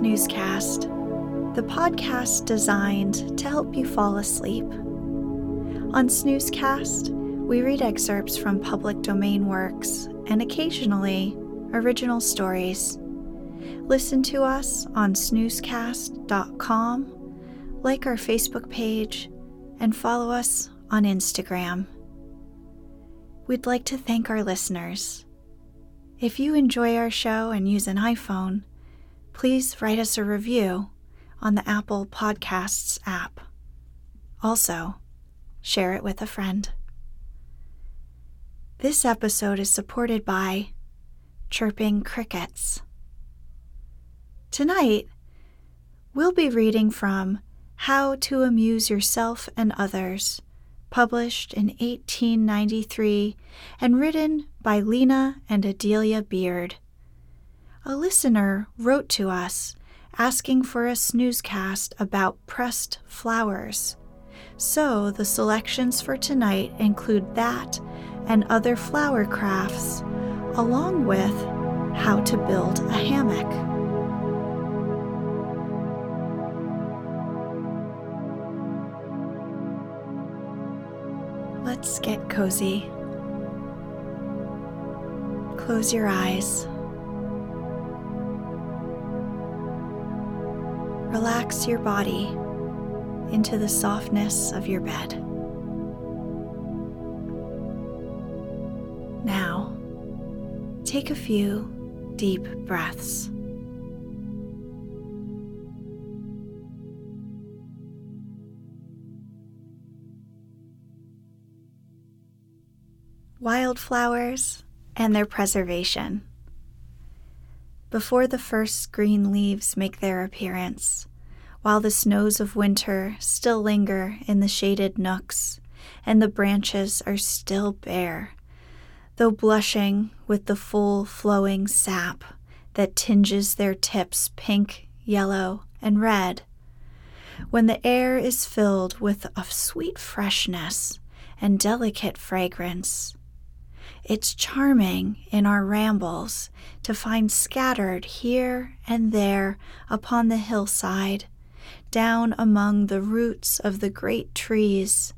Snoozecast, the podcast designed to help you fall asleep. On Snoozecast, we read excerpts from public domain works and occasionally original stories. Listen to us on snoozecast.com, like our Facebook page, and follow us on Instagram. We'd like to thank our listeners. If you enjoy our show and use an iPhone, please write us a review on the Apple Podcasts app. Also, share it with a friend. This episode is supported by Chirping Crickets. Tonight, we'll be reading from How to Amuse Yourself and Others, published in 1893 and written by Lina and Adelia Beard a listener wrote to us asking for a snoozecast about pressed flowers. So the selections for tonight include that and other flower crafts, along with how to build a hammock. Let's get cozy. Close your eyes. Relax your body into the softness of your bed. Now, take a few deep breaths. Wildflowers and their preservation. Before the first green leaves make their appearance, while the snows of winter still linger in the shaded nooks, and the branches are still bare, though blushing with the full flowing sap that tinges their tips pink, yellow, and red. When the air is filled with a sweet freshness and delicate fragrance, it's charming in our rambles to find scattered here and there upon the hillside, down among the roots of the great trees,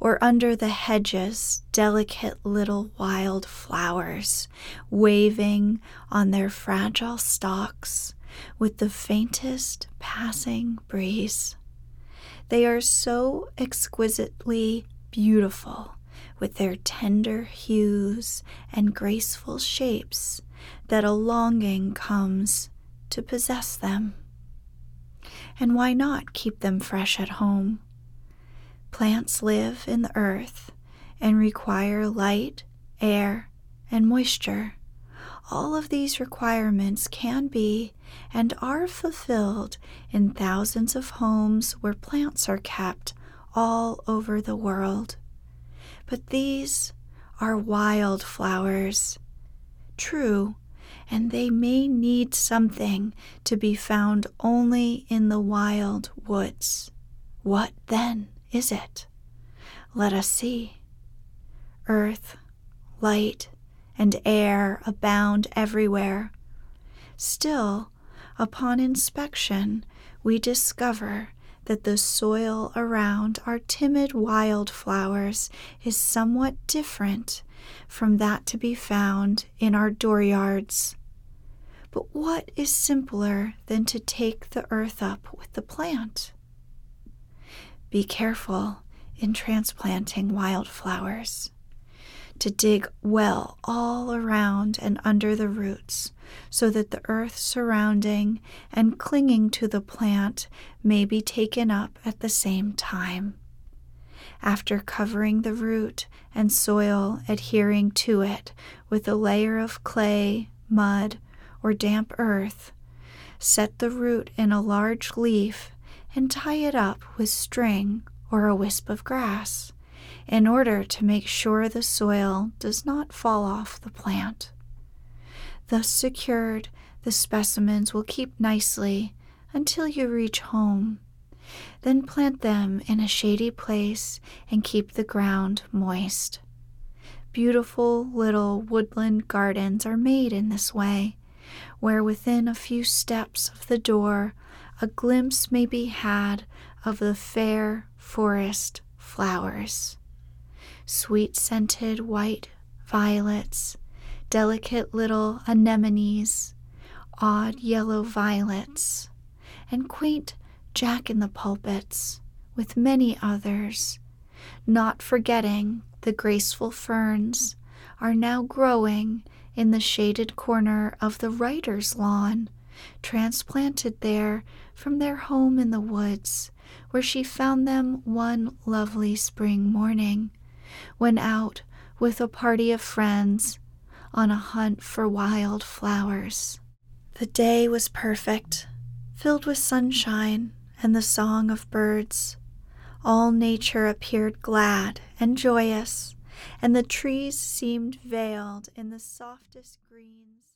or under the hedges, delicate little wild flowers waving on their fragile stalks with the faintest passing breeze. They are so exquisitely beautiful with their tender hues and graceful shapes that a longing comes to possess them. And why not keep them fresh at home? Plants live in the earth and require light, air, and moisture. All of these requirements can be and are fulfilled in thousands of homes where plants are kept all over the world. But these are wild flowers. True, and they may need something to be found only in the wild woods. What then is it? Let us see. Earth, light, and air abound everywhere. Still, upon inspection, we discover that the soil around our timid wildflowers is somewhat different from that to be found in our dooryards. But what is simpler than to take the earth up with the plant? Be careful in transplanting wildflowers to dig well all around and under the roots, so that the earth surrounding and clinging to the plant may be taken up at the same time. After covering the root and soil adhering to it with a layer of clay, mud, or damp earth, set the root in a large leaf and tie it up with string or a wisp of grass in order to make sure the soil does not fall off the plant. Thus secured, the specimens will keep nicely until you reach home. Then plant them in a shady place and keep the ground moist. Beautiful little woodland gardens are made in this way, where within a few steps of the door a glimpse may be had of the fair forest flowers. Sweet scented white violets, delicate little anemones, odd yellow violets, and quaint jack in the pulpits, with many others, not forgetting the graceful ferns, are now growing in the shaded corner of the writer's lawn, transplanted there from their home in the woods, where she found them one lovely spring morning when out with a party of friends on a hunt for wild flowers. The day was perfect, filled with sunshine and the song of birds. All nature appeared glad and joyous, and the trees seemed veiled in the softest greens.